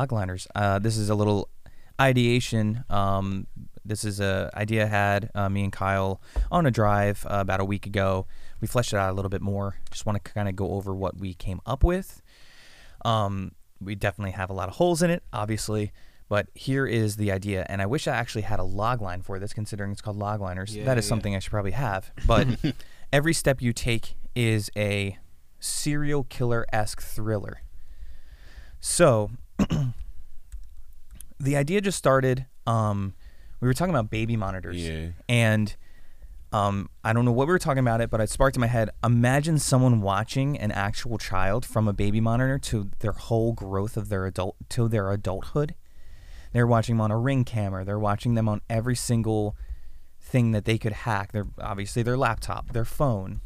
logliners. Uh, this is a little ideation. Um, this is a idea I had uh, me and Kyle on a drive uh, about a week ago. We fleshed it out a little bit more. Just want to kind of go over what we came up with. Um, we definitely have a lot of holes in it, obviously. But here is the idea, and I wish I actually had a log line for this, considering it's called logliners. Yeah, that is yeah. something I should probably have. But every step you take is a serial killer esque thriller. So the idea just started. Um, we were talking about baby monitors, Yeah. and um, I don't know what we were talking about it, but it sparked in my head. Imagine someone watching an actual child from a baby monitor to their whole growth of their adult to their adulthood. They're watching them on a ring camera. They're watching them on every single thing that they could hack. They're obviously their laptop, their phone,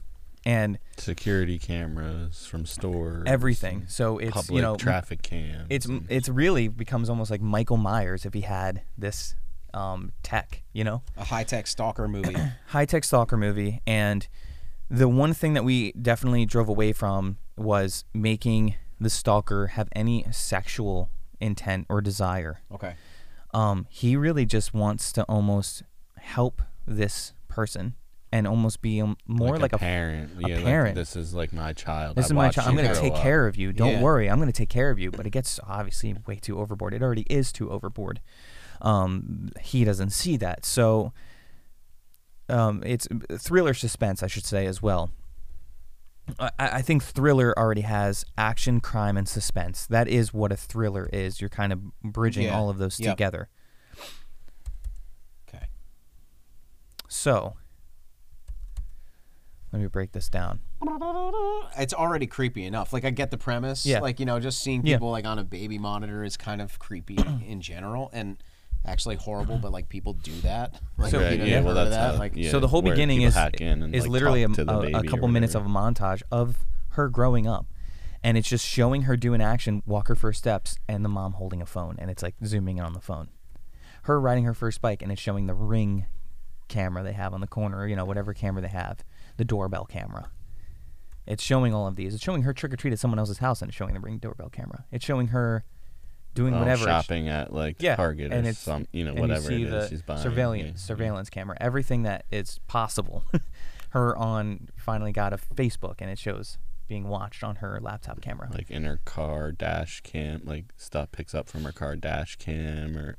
and Security cameras from stores. everything. So it's public you know traffic cams. it's it's really becomes almost like Michael Myers if he had this um, tech, you know, A high tech stalker movie. high tech stalker movie. And the one thing that we definitely drove away from was making the stalker have any sexual intent or desire. Okay. Um, he really just wants to almost help this person and almost be um, more like, a parent. a yeah, like, this is like my child. This I is my child. I'm going to take up. care of you. Don't Yeah. worry. I'm going to take care of you. But it gets obviously way too overboard. It already is too overboard. Um, he doesn't see that. So um, it's thriller suspense, I should say, as well. I, I think thriller already has action, crime, and suspense. That is what a thriller is. You're kind of bridging Yeah. all of those Yep. together. Okay. So let me break this down. It's already creepy enough. Like I get the premise. Yeah. Like you know, just seeing Yeah. people like on a baby monitor is kind of creepy in general, and actually horrible. But like people do that. Like, So- you Right, know, yeah, well, that's that. how- like yeah, so the whole beginning is hack in and, is like, literally a, talk to the a- a couple minutes of a montage of her growing up and it's just showing her doing action walk her first steps and the mom holding a phone and it's like zooming in on the phone her riding her first bike and it's showing the ring camera they have on the corner you know whatever camera they have the doorbell camera it's showing all of these it's showing her trick-or-treat at someone else's house and it's showing the ring doorbell camera it's showing her doing Oh, whatever shopping at like yeah, Target and or it's some, you know, whatever you it the she's buying. surveillance yeah. surveillance camera, everything that is possible. her on finally got a Facebook and it shows being watched on her laptop camera. Like in her car dash cam, like stuff picks up from her car dash cam or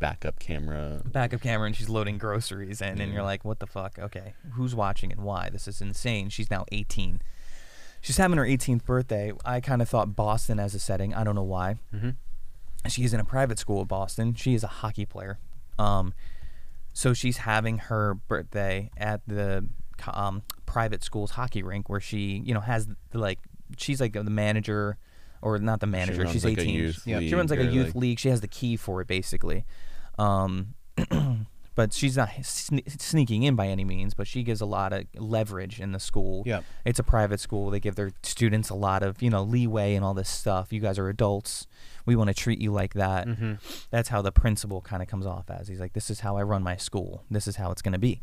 backup camera. Backup camera and she's loading groceries in and you're like, what the fuck? Okay, who's watching and why? This is insane. She's now 18. She's having her 18th birthday. I kind of thought Boston as a setting. I don't know why. Mhm. She's in a private school in Boston. She is a hockey player. Um, so she's having her birthday at the um, private school's hockey rink where she, you know, has the, like she's like the manager or not the manager. runs she's like a 18. youth She runs like a youth like- league. She has the key for it basically. Um, but she's not sne- sneaking in by any means, but she gives a lot of leverage in the school. Yep. It's a private school. They give their students a lot of, you know, leeway and all this stuff. You guys are adults. We want to treat you like that. Mm-hmm. That's how the principal kind of comes off as. He's like, this is how I run my school. This is how it's going to be.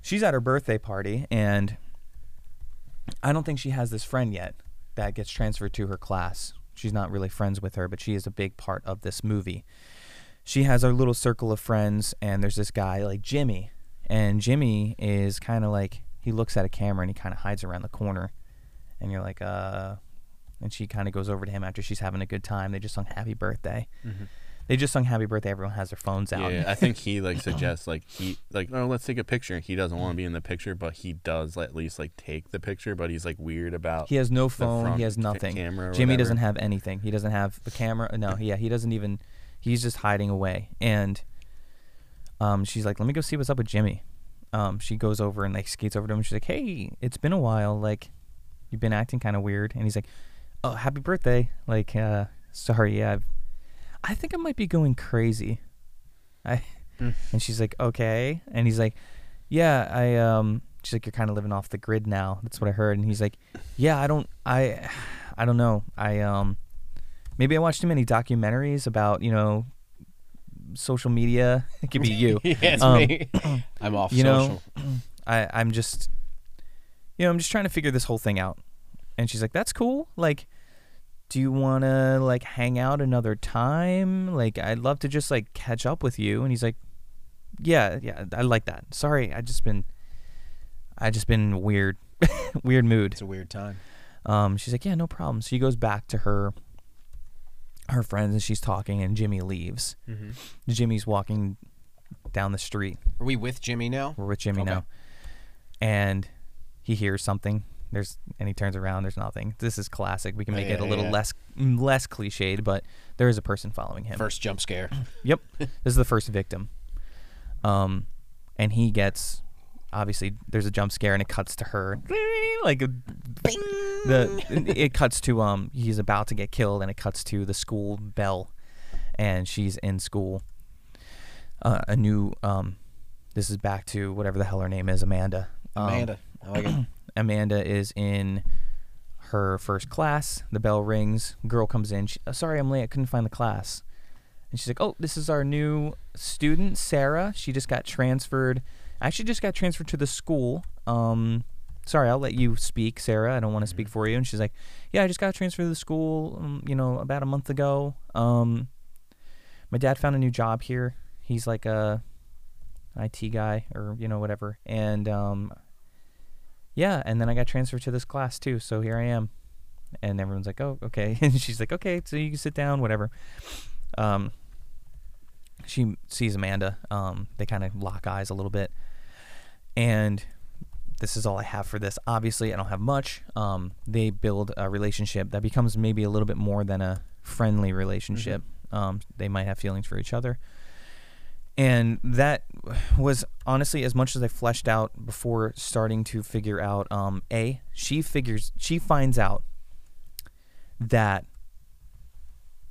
She's at her birthday party, and I don't think she has this friend yet that gets transferred to her class. She's not really friends with her, but she is a big part of this movie. She has her little circle of friends, and there's this guy like Jimmy, and Jimmy is kind of like he looks at a camera and he kind of hides around the corner, and you're like, uh, and she kind of goes over to him after she's having a good time. They just sung Happy Birthday. They just sung Happy Birthday. Everyone has their phones out. Yeah, I think he like suggests like he like oh let's take a picture. He doesn't want to be in the picture, but he does at least like take the picture. But he's like weird about. He has no phone. He has nothing. camera Jimmy whatever. doesn't have anything. He doesn't have the camera. No, yeah, he doesn't even. He's just hiding away. And um, she's like, "Let me go see what's up with Jimmy." Um, she goes over and like skates over to him. She's like, "Hey, it's been a while. Like, you've been acting kind of weird." And he's like, "Oh, happy birthday! Like, uh, sorry, yeah, I've, I think I might be going crazy." I, Mm. and she's like, "Okay," and he's like, "Yeah, I um." She's like, "You're kind of living off the grid now." That's what I heard. And he's like, "Yeah, I don't, I, I don't know. I um, maybe I watched too many documentaries about you know, social media. It could be you. yeah, it's Um, me. I'm off you social. know, I, I'm just, you know, I'm just trying to figure this whole thing out. And she's like, that's cool. Like, do you want to like hang out another time? Like, I'd love to just like catch up with you. And he's like, yeah, yeah, I like that. Sorry, I just been, I just been weird, weird mood. It's a weird time. Um, she's like, yeah, no problem. So she goes back to her, her friends, and she's talking, and Jimmy leaves. Mm-hmm. Jimmy's walking down the street. Are we with Jimmy now? We're with Jimmy Okay. now, and he hears something. There's and he turns around. There's nothing. This is classic. We can Yeah, make it a little yeah. less less cliched, but there is a person following him. First jump scare. Yep. this is the first victim. Um, and he gets obviously there's a jump scare and it cuts to her like a, the it cuts to um he's about to get killed and it cuts to the school bell and she's in school. Uh, a new um this is back to whatever the hell her name is Amanda. Um, Amanda. I like it. Amanda is in her first class. The bell rings. Girl comes in. She, "Uh, Sorry, I'm late. I couldn't find the class. And she's like, "Oh, this is our new student, Sarah. She just got transferred. Actually, just got transferred to the school. Um, sorry, I'll let you speak, Sarah. I don't want to speak for you." And she's like, "Yeah, I just got transferred to the school. Um, you know, about a month ago. Um, my dad found a new job here. He's like a IT guy or you know whatever. And um, yeah, and then I got transferred to this class too. So here I am. And everyone's like, "Oh, okay." And she's like, "Okay, so you can sit down, whatever." Um, she sees Amanda. Um, they kind of lock eyes a little bit, and this is all I have for this. Obviously, I don't have much. Um, they build a relationship that becomes maybe a little bit more than a friendly relationship. Um, they might have feelings for each other. And that was honestly as much as I fleshed out before starting to figure out. Um, a she figures she finds out that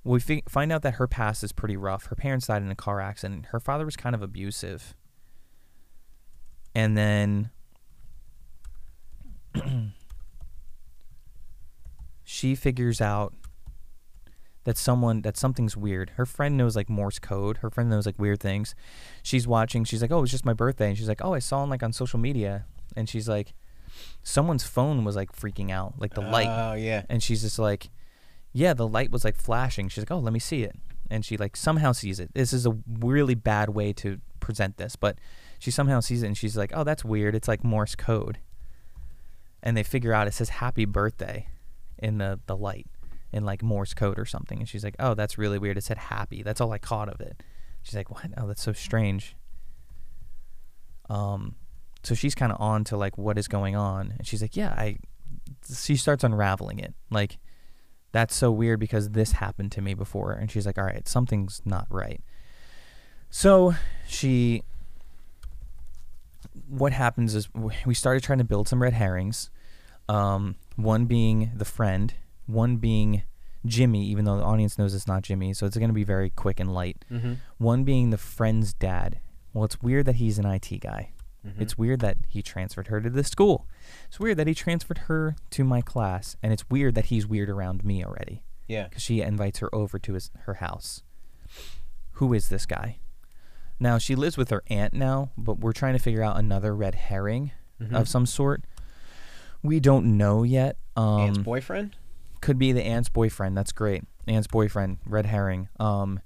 we fi- find out that her past is pretty rough. Her parents died in a car accident. Her father was kind of abusive. And then she figures out that someone that something's weird. Her friend knows like Morse code. Her friend knows like weird things. She's watching. She's like, "Oh, it's just my birthday." And she's like, "Oh, I saw him like on social media." And she's like, "Someone's phone was like freaking out, like the light." Oh yeah. and she's just like, "Yeah, the light was like flashing." She's like, "Oh, let me see it." And she like somehow sees it. This is a really bad way to present this, but she somehow sees it and she's like, "Oh, that's weird. It's like Morse code." And they figure out it says "Happy Birthday" in the the light in like Morse code or something. And she's like, "Oh, that's really weird. It said happy. That's all I caught of it." She's like, "What? Oh, that's so strange." Um, so she's kind of on to like what is going on, and she's like, "Yeah, I." She starts unraveling it. Like, that's so weird because this happened to me before, and she's like, "All right, something's not right." So she. What happens is we started trying to build some red herrings. Um, one being the friend, one being Jimmy, even though the audience knows it's not Jimmy, so it's going to be very quick and light. Mm-hmm. One being the friend's dad. Well, it's weird that he's an IT guy. Mm-hmm. It's weird that he transferred her to this school. It's weird that he transferred her to my class, and it's weird that he's weird around me already Yeah. because she invites her over to his her house. Who is this guy? Now she lives with her aunt now, but we're trying to figure out another red herring Mm-hmm. of some sort. We don't know yet. Um, Aunt's boyfriend. could be the aunt's boyfriend. That's great. Aunt's boyfriend, red herring. Um,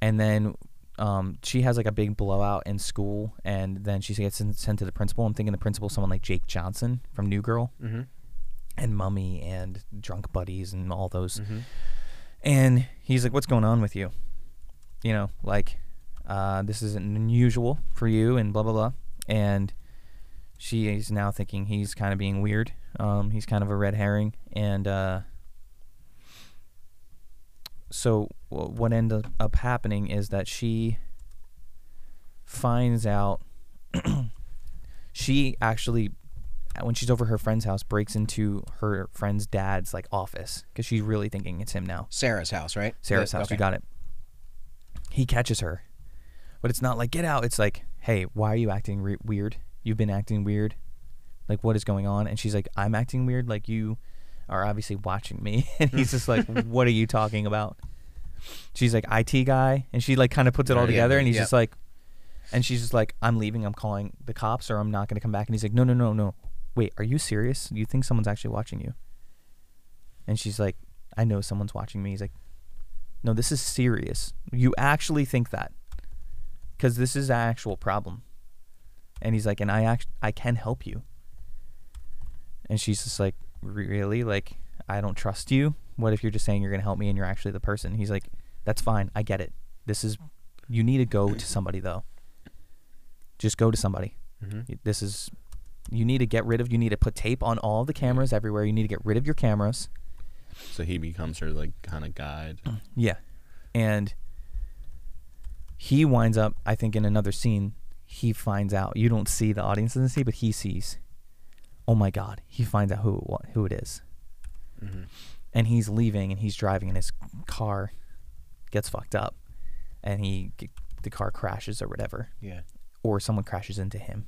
and then um, she has like a big blowout in school, and then she gets sent to the principal. I'm thinking the principal, someone like Jake Johnson from New Girl, Mm-hmm. and Mummy, and Drunk Buddies, and all those. Mm-hmm. And he's like, "What's going on with you? You know, like, uh, this isn't unusual for you, and blah blah blah." And she is now thinking he's kind of being weird. Um, he's kind of a red herring, and uh, so w- what ended up happening is that she finds out she actually when she's over her friend's house breaks into her friend's dad's like office because she's really thinking it's him now Sarah's house, right? sarah's house you got it he catches her but it's not like get out. It's like hey why are you acting re- weird? You've been acting weird. Like what is going on? And she's like i'm acting weird. Like you are obviously watching me. And he's just like what are you talking about? She's like it guy. And she like kind of puts it all Yeah, together. And he's yeah. just like and she's just like i'm leaving. I'm calling the cops or i'm not going to come back. And he's like no no no no. Wait are you serious? You think someone's actually watching you? And she's like I know someone's watching me. He's like, no, this is serious. You actually think that? Because this is an actual problem. And he's like, and I act, I can help you. And she's just like, really? Like, I don't trust you. What if you're just saying you're gonna help me and you're actually the person? He's like, that's fine. I get it. This is, you need to go to somebody though. Just go to somebody. Mm-hmm. This is, you need to get rid of. You need to put tape on all the cameras everywhere. You need to get rid of your cameras. So he becomes her like kind of guide. Yeah. And he winds up, I think, in another scene, he finds out. You don't see the audience doesn't see, but he sees. Oh my God! He finds out who it, who it is, Mm-hmm. and he's leaving, and he's driving, and his car gets fucked up, and he the car crashes or whatever, Yeah. or someone crashes into him.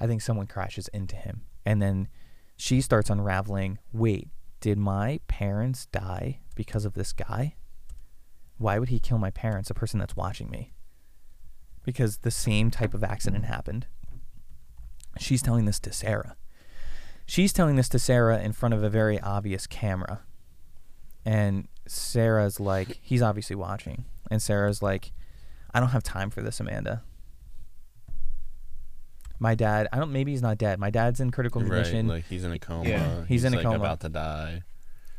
I think someone crashes into him, and then she starts unraveling. Wait, did my parents die because of this guy? Why would he kill my parents, a person that's watching me? Because the same type of accident happened. She's telling this to Sarah. She's telling this to Sarah in front of a very obvious camera. And Sarah's like, he's obviously watching. And Sarah's like, I don't have time for this, Amanda. My dad, I don't, maybe he's not dead. My dad's in critical Right, condition. like he's in a coma. Yeah. He's in a like, coma. about to die.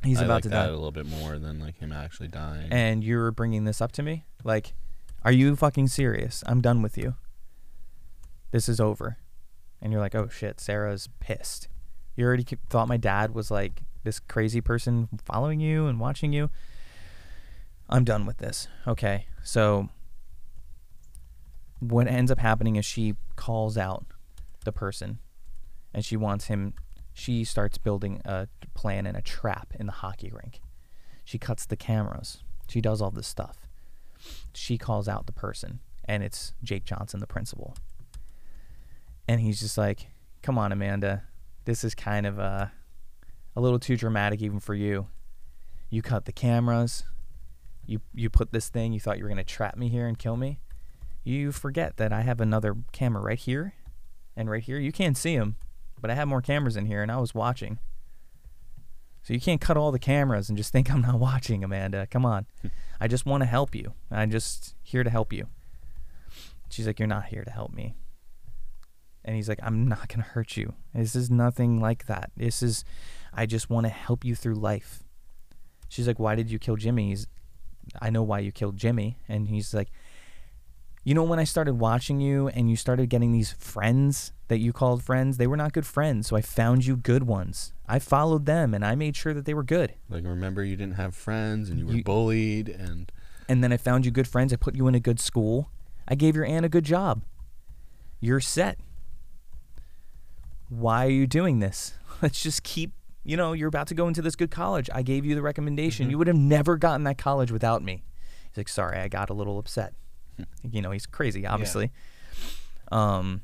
He's I about like to die. a little bit more than like him actually dying. and you're bringing this up to me? Like, are you fucking serious? I'm done with you. This is over. And you're like, oh shit, Sarah's pissed. You already thought my dad was like this crazy person following you and watching you. I'm done with this. Okay. So, what ends up happening is she calls out the person and she wants him, she starts building a plan and a trap in the hockey rink. She cuts the cameras. She does all this stuff. She calls out the person, and it's Jake Johnson, the principal. And he's just like, "Come on, Amanda, this is kind of uh, a little too dramatic even for you. You cut the cameras. You you put this thing. You thought you were gonna trap me here and kill me. You forget that I have another camera right here, and right here. You can't see them, but I have more cameras in here, and I was watching." So you can't cut all the cameras and just think I'm not watching, Amanda. Come on. Hmm. I just want to help you. I'm just here to help you. She's like, You're not here to help me. And he's like, I'm not going to hurt you. This is nothing like that. This is, I just want to help you through life. She's like, Why did you kill Jimmy? He's, I know why you killed Jimmy. And he's like, You know, when I started watching you and you started getting these friends that you called friends, they were not good friends. So I found you good ones. I followed them and I made sure that they were good. like remember you didn't have friends and you were You- bullied and and then I found you good friends. I put you in a good school. I gave your aunt a good job. You're set. Why are you doing this? Let's just keep, you know, you're about to go into this good college. I gave you the recommendation. You would have never gotten that college without me. He's like, sorry, I got a little upset. you know, he's crazy, obviously. Um,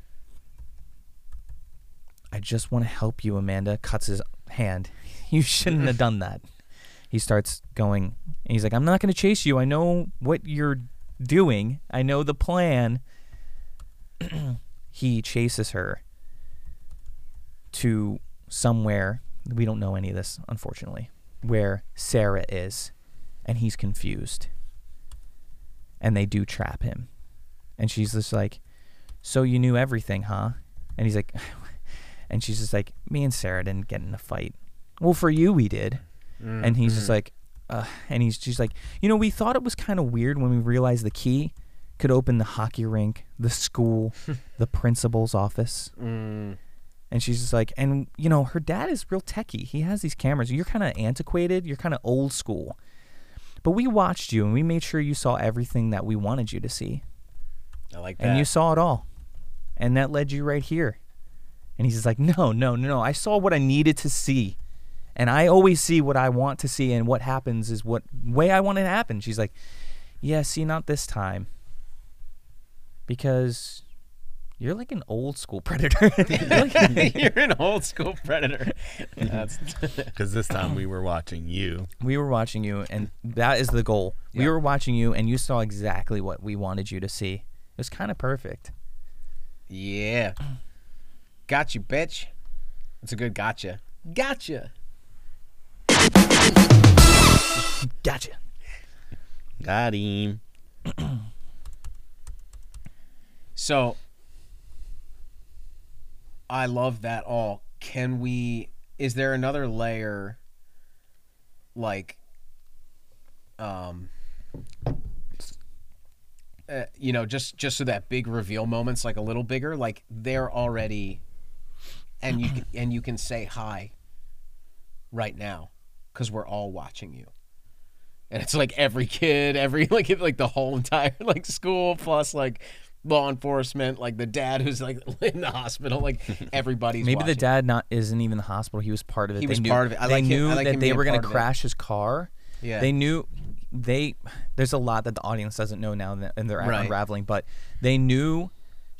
I just want to help you, Amanda. Cuts his hand. You shouldn't have done that. He starts going, and he's like, I'm not going to chase you. I know what you're doing, I know the plan. he chases her to somewhere. We don't know any of this, unfortunately, where Sarah is, and he's confused. And they do trap him. And she's just like, So you knew everything, huh? And he's like, And she's just like, Me and Sarah didn't get in a fight. Well, for you, we did. And he's just like, uh, and he's just like, you know, we thought it was kind of weird when we realized the key could open the hockey rink, the school, the principal's office. Mm. And she's just like, and you know, her dad is real techie. He has these cameras. You're kind of antiquated. You're kind of old school. But we watched you and we made sure you saw everything that we wanted you to see. I like that. And you saw it all. And that led you right here. And he's just like, no, no, no, no. I saw what I needed to see. And I always see what I want to see. And what happens is what way I want it to happen. She's like, yeah, see, not this time. Because you're like an old school predator. You're like- You're an old school predator. That's because this time we were watching you. we were watching you, and that is the goal. We were watching you, and you saw exactly what we wanted you to see. It was kind of perfect. yeah. Got you, bitch. That's a good gotcha. Gotcha. Gotcha. Got him. So I love that all. Can we is there another layer like um uh, you know just just so that big reveal moments like a little bigger like they're already and you mm-hmm. can, and you can say hi right now cuz we're all watching you. And it's like every kid, every like like the whole entire like school plus like law enforcement, like the dad who's like in the hospital, like everybody's Maybe the dad not isn't even in the hospital. He was part of it. He they was knew, part of it. I they like him- knew I like that him they were going to crash his car. Yeah. They knew they. There's a lot that the audience doesn't know now, and they're Right. unraveling. But they knew.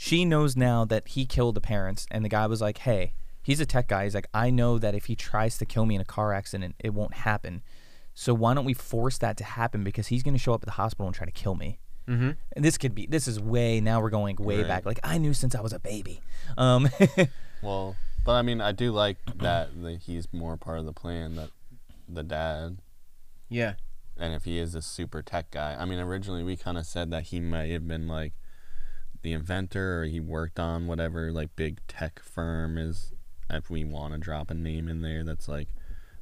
She knows now that he killed the parents, and the guy was like, "Hey, he's a tech guy. He's like, I know that if he tries to kill me in a car accident, it won't happen. So why don't we force that to happen? Because he's going to show up at the hospital and try to kill me." Mhm. And this could be. This is way. Now we're going way Right. back. Like I knew since I was a baby. Um, Well, but I mean, I do like that, that he's more part of the plan. That the dad, Yeah. and if he is a super tech guy, I mean, originally we kind of said that he might have been like the inventor, or he worked on whatever like big tech firm is. If we want to drop a name in there, that's like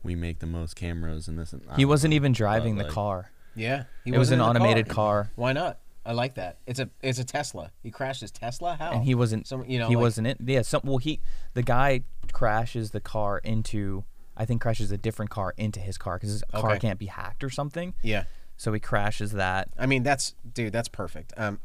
we make the most cameras and this. And I he wasn't know, even driving the like, car. Yeah. He it was an automated car. Why not? I like that. It's a it's a Tesla. He crashed his Tesla. How? and he wasn't Some, you know, he like- wasn't in yeah some well he the guy crashes the car into i think crashes a different car into his car because his car Okay. can't be hacked or something Yeah. so he crashes that I mean, that's dude. That's perfect. Um.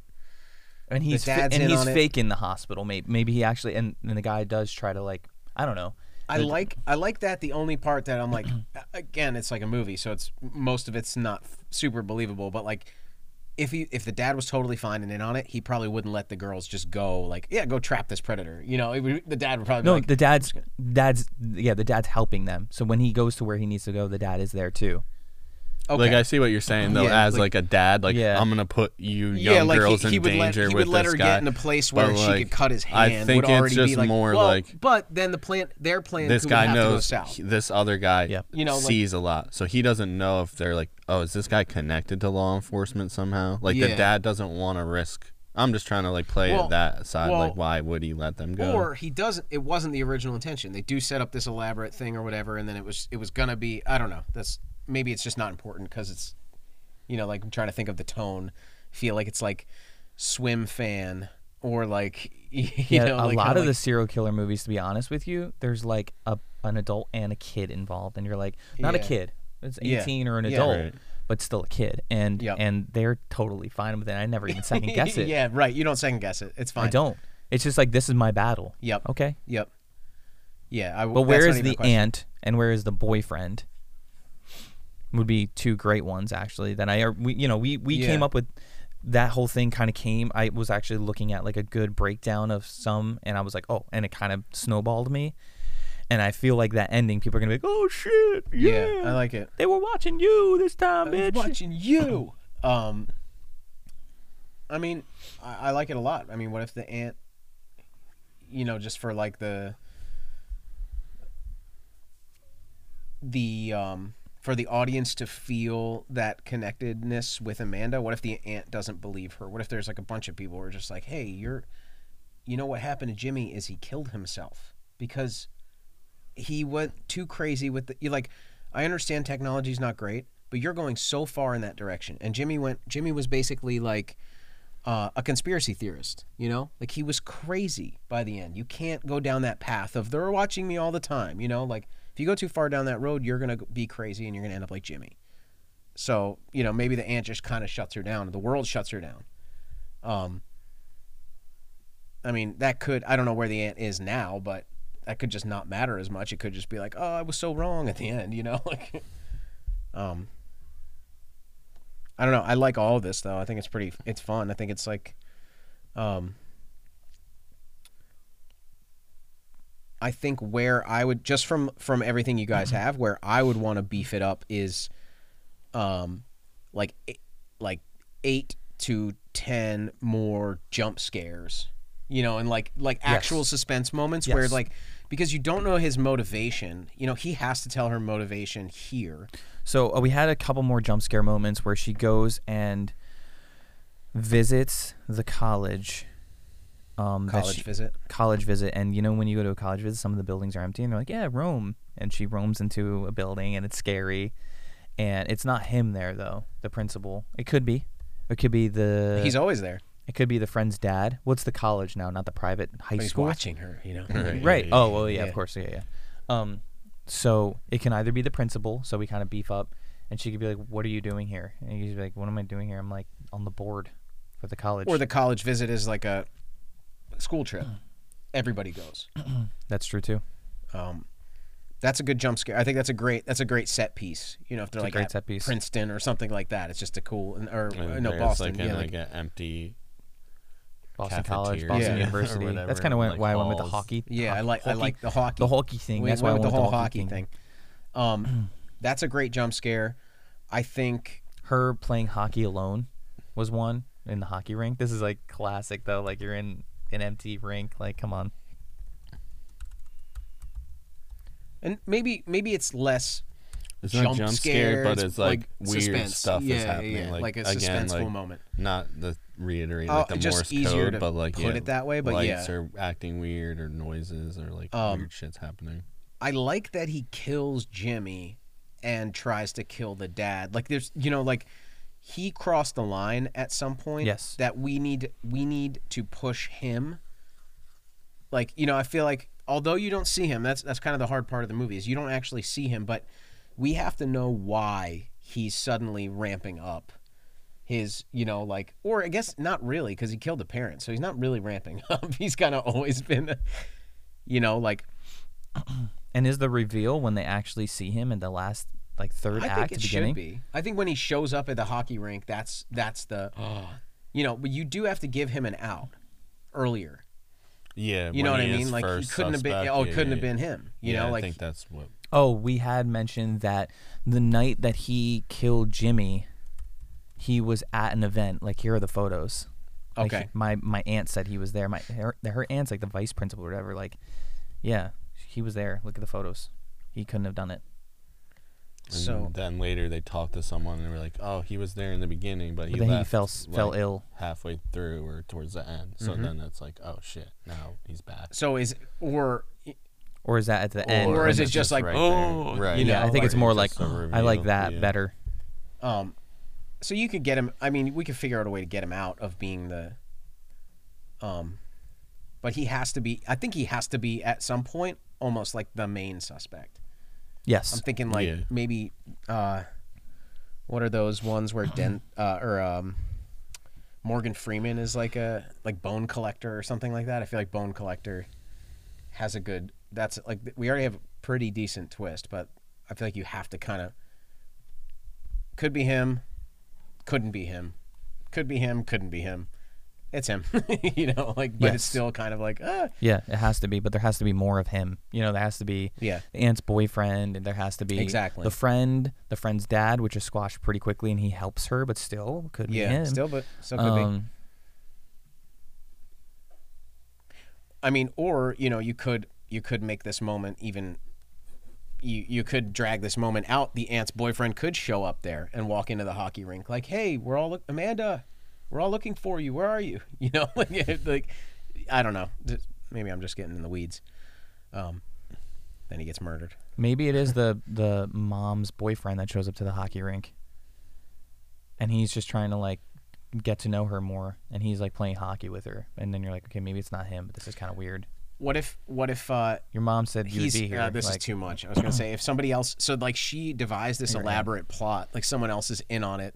And he's fa- dad's and he's fake in the hospital maybe maybe he actually and, and the guy does try to like i don't know I like I like that. The only part that I'm like, again, it's like a movie, so it's most of it's not f- super believable. But like, if he if the dad was totally fine and in on it, he probably wouldn't let the girls just go like, yeah, go trap this predator. You know, it would- the dad would probably no like, the dad's dad's yeah the dad's helping them so when he goes to where he needs to go the dad is there too okay. Like I see what you're saying though, Yeah, as like- like, a dad, like Yeah. I'm gonna put you young yeah, like girls he, he in would let he with would let this her guy. get in a place where But, she like, could cut his hand. I hand. think would it's already be just like, more well, like- But then the plan, their plan, this guy have to go knows south. he- this other guy Yep. You know, like- sees a lot, so he doesn't know if they're like, oh, is this guy connected to law enforcement somehow? Like Yeah. the dad doesn't want to risk. I'm just trying to like play Well- that side. well- like, why would he let them go? Or he doesn't. It wasn't the original intention. They do set up this elaborate thing or whatever, and then it was it was gonna be. I don't know. That's maybe it's just not important because it's, you know, like I'm trying to think of the tone. Feel like it's like Swimfan or like you yeah know a like lot of the serial killer movies to be honest with you there's like a an adult and a kid involved and you're like not Yeah. a kid it's Yeah. 18 or an Yeah. adult Right. but still a kid and Yep. and they're totally fine with it i never even second guess it yeah, right. You don't second guess it. It's fine. i don't it's just like this is my battle Yep. okay Yep. Yeah. I, but where is the aunt and where is the boyfriend would be two great ones actually that i are we you know we we came up with that whole thing kind of came i was actually looking at like a good breakdown of some and i was like oh and it kind of snowballed me and i feel like that ending people are gonna be like oh shit yeah, Yeah, I like it. they were watching you this time I bitch watching you. Um, I mean, I, I like it a lot. I mean, what if the ant you know, just for like the the um for the audience to feel that connectedness with Amanda. What if the aunt doesn't believe her? What if there's like a bunch of people who are just like, hey, you're, you know, what happened to Jimmy is he killed himself because he went too crazy with the you like I understand technology's not great, but you're going so far in that direction. And Jimmy went Jimmy was basically like uh, a conspiracy theorist, you know? Like he was crazy by the end. You can't go down that path of they're watching me all the time, you know? Like if you go too far down that road, you're going to be crazy and you're going to end up like Jimmy. So, you know, maybe the aunt just kind of shuts her down. The world shuts her down. Um I mean, that could I don't know where the aunt is now, but that could just not matter as much. It could just be like, "Oh, I was so wrong at the end," you know? Like um I don't know. I like all of this though. I think it's pretty it's fun. I think it's like um I think where I would just from from everything you guys have, where I would want to beef it up is um like eight, like 8 to 10 more jump scares You know, and like like actual Yes. suspense moments where like because you don't know his motivation. You know, he has to tell her motivation here. So uh, we had a couple more jump scare moments where she goes and visits the college. Um, College she- visit. college visit, and you know when you go to a college visit, some of the buildings are empty, and they're like, "Yeah, Rome," and she roams into a building, and it's scary, and it's not him there though, the principal. It could be, it could be the. He's always there. It could be the friend's dad. What's the college now? Not the private high But he's school. watching her, you know. Right. Right. Oh yeah, well, yeah, yeah. of course, yeah, yeah. Um, so it can either be the principal, so we kind of beef up, and she could be like, "What are you doing here?" And he's like, "What am I doing here?" I'm like, "On the board for the college." Or the college visit is like a school trip. Everybody goes. That's true too. Um, that's a good jump scare. I think that's a great that's a great set piece. You know, if they're It's a like great at set piece. Princeton or something like that, it's just a cool or And no there's, Boston. like, in, yeah, like, like, an empty. Boston College, Cafeteria Boston Yeah. or University. whatever, That's kind of like why I went with the halls. hockey. yeah, I ho- like I hockey- like the hockey. the hockey thing. We That's why I went went with the whole hockey hockey thing. Um, that's a great jump scare. I think Her playing hockey alone was one in the hockey rink. This is like classic though. Like you're in an empty rink. Like come on. and maybe maybe it's less It's not jump scare, but it's like, weird suspense. stuff yeah, is happening. Yeah, like, like a again, suspenseful like moment. not the reiterate Oh, like the just Morse easier code, to but like put yeah, it that way, but lights yeah. are acting weird or noises or like Um, weird shit's happening. I like that he kills Jimmy and tries to kill the dad. Like there's you know like he crossed the line at some point Yes. that we need we need to push him. Like, you know, I feel like although you don't see him, that's that's kind of the hard part of the movie is you don't actually see him, but we have to know why he's suddenly ramping up his, you know, like or I guess not really cuz he killed the parents. So he's not really ramping up. He's kind of always been you know, like And is the reveal when they actually see him in the last like third I act think it beginning? should be. I think when he shows up at the hockey rink, that's that's the, oh. you know, but you do have to give him an out earlier. Yeah, You know what I mean? Like he couldn't have been. Oh, it yeah, couldn't yeah, have been him. You yeah, know, I like think that's what. Oh, we had mentioned that the night that he killed Jimmy, he was at an event. Like here are the photos. Like, Okay. he- my my aunt said he was there. My her, her aunt's like the vice principal or whatever. Like, yeah, he was there. Look at the photos. He couldn't have done it. And So- then later they talked to someone and they were like, "Oh, he was there in the beginning, but he But then he fell s- fell ill. halfway through or towards the end." So Mhm. then it's like, "Oh shit, now he's back." so is or Or is that at the end? Or is it just like, right oh, there. right? you yeah, know, I think it's more just like I like that yeah. better. um, so you could get him. I mean, we could figure out a way to get him out of being the, um, but he has to be. I think he has to be at some point almost like the main suspect. Yes. I'm thinking like Yeah. maybe uh what are those ones where Dent uh, or um Morgan Freeman is like a like Bone Collector or something like that. I feel like Bone Collector has a good that's like we already have a pretty decent twist, but I feel like you have to kind of could be him, couldn't be him. Could be him, couldn't be him. It's him. you know, like but it's still kind of like ah Yeah, it has to be, but there has to be more of him. You know, there has to be yeah. the aunt's boyfriend, and there has to be Exactly. the friend, the friend's dad, which is squashed pretty quickly, and he helps her, but still could be Yeah, him. still but still could be. um, I mean, or you know, you could you could make this moment even. You you could drag this moment out. The aunt's boyfriend could show up there and walk into the hockey rink like, "Hey, we're all look- Amanda, we're all looking for you. Where are you?" You know, like, like I don't know. Maybe I'm just getting in the weeds. Um, then he gets murdered. maybe it is the the mom's boyfriend that shows up to the hockey rink, and he's just trying to like get to know her more, and he's like playing hockey with her, and then you're like, okay, maybe it's not him, but this is kind of weird. What if what if uh, Your mom said you would be here. uh, this like, is too much. I was gonna say if somebody else, so like she devised this elaborate plot, like someone else is in on it,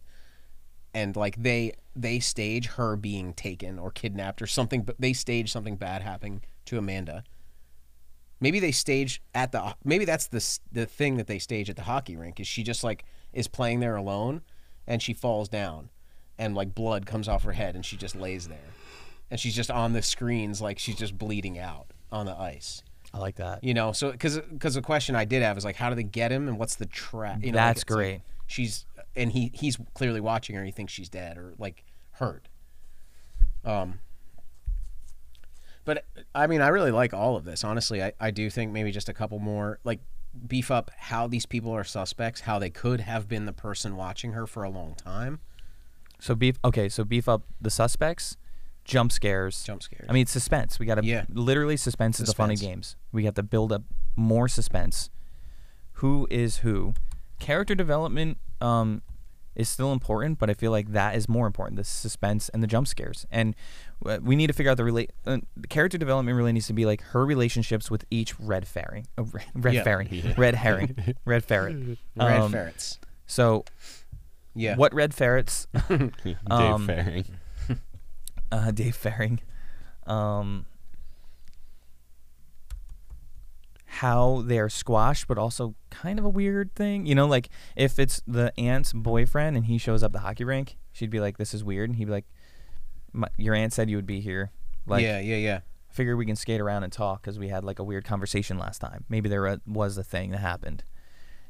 and like they they stage her being taken or kidnapped or something, but they stage something bad happening to Amanda. Maybe they stage at the maybe that's the the thing that they stage at the hockey rink is she just like is playing there alone, and she falls down, and like blood comes off her head and she just lays there, and she's just on the screens like she's just bleeding out on the ice. I like that. You know, so because because the question I did have is like, how do they get him, and what's the trap? You know, That's like great. she's and he he's clearly watching her. and He thinks she's dead or like hurt. Um. But I mean, I really like all of this. Honestly, I, I do think maybe just a couple more, like beef up how these people are suspects, how they could have been the person watching her for a long time. So beef. Okay, so beef up the suspects, jump scares. Jump scares. I mean, it's suspense. We got to Yeah. literally suspense, is the funny Suspense. games. We have to build up more suspense. Who is who? Character development um, is still important, but I feel like that is more important. The suspense and the jump scares, and we need to figure out the relate. Uh, the character development really needs to be like her relationships with each red fairy, uh, red, red Yeah. fairy, Yeah. red herring, red ferret. Red Um, ferrets. So, Yeah. what red ferrets? Dave Um, Faring. uh, Dave Faring, um, how they're squashed, but also kind of a weird thing. You know, like if it's the aunt's boyfriend and he shows up the hockey rink, she'd be like, "This is weird," and he'd be like, "Your aunt said you would be here." Like, yeah, yeah, yeah. figure we can skate around and talk because we had like a weird conversation last time. Maybe there was a thing that happened,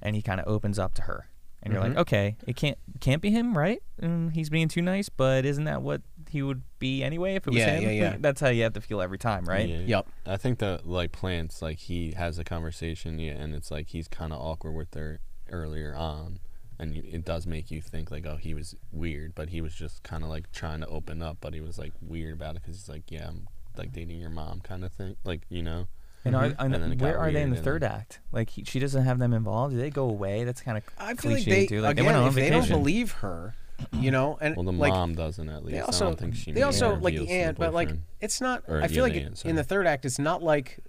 and he kind of opens up to her, and you're Mhm. like, okay, it can't can't be him, right? Mm, he's being too nice, but isn't that what he would be anyway if it was Yeah, him? yeah, yeah. That's how you have to feel every time, right? Yeah. Yep. I think that like plants, like he has a conversation, yeah, and it's like he's kind of awkward with her earlier on, and you, it does make you think like, oh, he was weird, but he was just kind of like trying to open up, but he was like weird about it because he's like, yeah, I'm like dating your mom, kind of thing, like you know. And are Mhm. and And then it where got are they in the and third then- act? Like he, she doesn't have them involved. Do they go away? That's kind of I feel like cliche they too. Like again, they went on if they don't vacation. believe her, you know, and Well, the like mom doesn't at least. they I also don't think she. they also reveals like to the the aunt, but like it's not. Or, I feel like aunt, in the third act, it's not like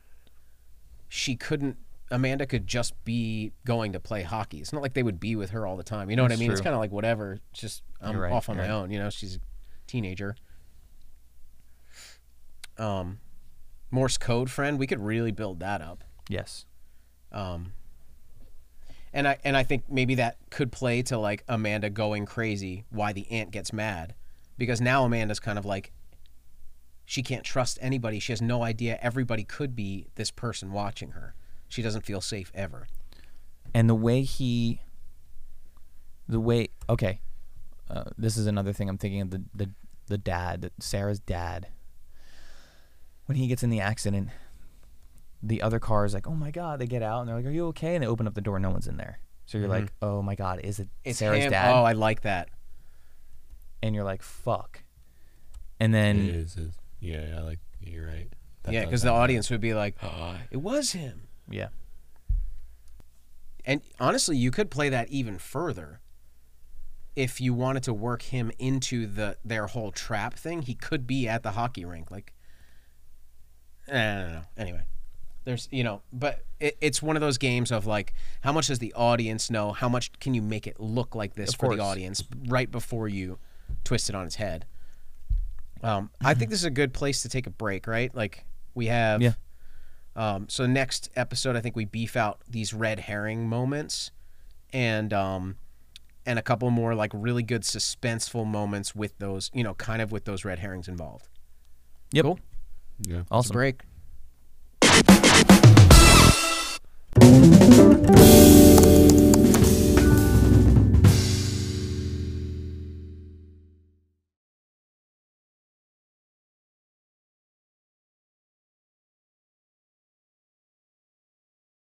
she couldn't. Amanda could just be going to play hockey. It's not like they would be with her all the time. You know what I That's mean? It's kind of like whatever. It's just I'm right, off on my right. own. You know, she's a teenager. Um, Morse code friend. We could really build that up. yes. Um, and I and I think maybe that could play to like Amanda going crazy. Why the aunt gets mad, because now Amanda's kind of like she can't trust anybody. She has no idea everybody could be this person watching her. She doesn't feel safe ever. and the way he the way okay uh, this is another thing i'm thinking of the the, the dad sarah's dad when he gets in the accident the other car is like oh my god they get out and they're like are you okay and they open up the door no one's in there so you're like oh my god is it Mm-hmm. It's sarah's him. dad Oh, I like that. and you're like fuck and then is, is. Yeah, I like. You're right. That yeah, because the audience would be like, "Oh, it was him." yeah And honestly, you could play that even further. If you wanted to work him into the their whole trap thing, he could be at the hockey rink. Like, I don't know. Anyway, there's you know, but it, it's one of those games of like, how much does the audience know? How much can you make it look like this Of for the audience right before you twist it on its head? Um, I think this is a good place to take a break. Right, like we have. Yeah. Um, so next episode, I think we beef out these red herring moments, and um, and a couple more like really good suspenseful moments with those, you know, kind of with those red herrings involved. yep Cool. Yeah. Let's awesome break.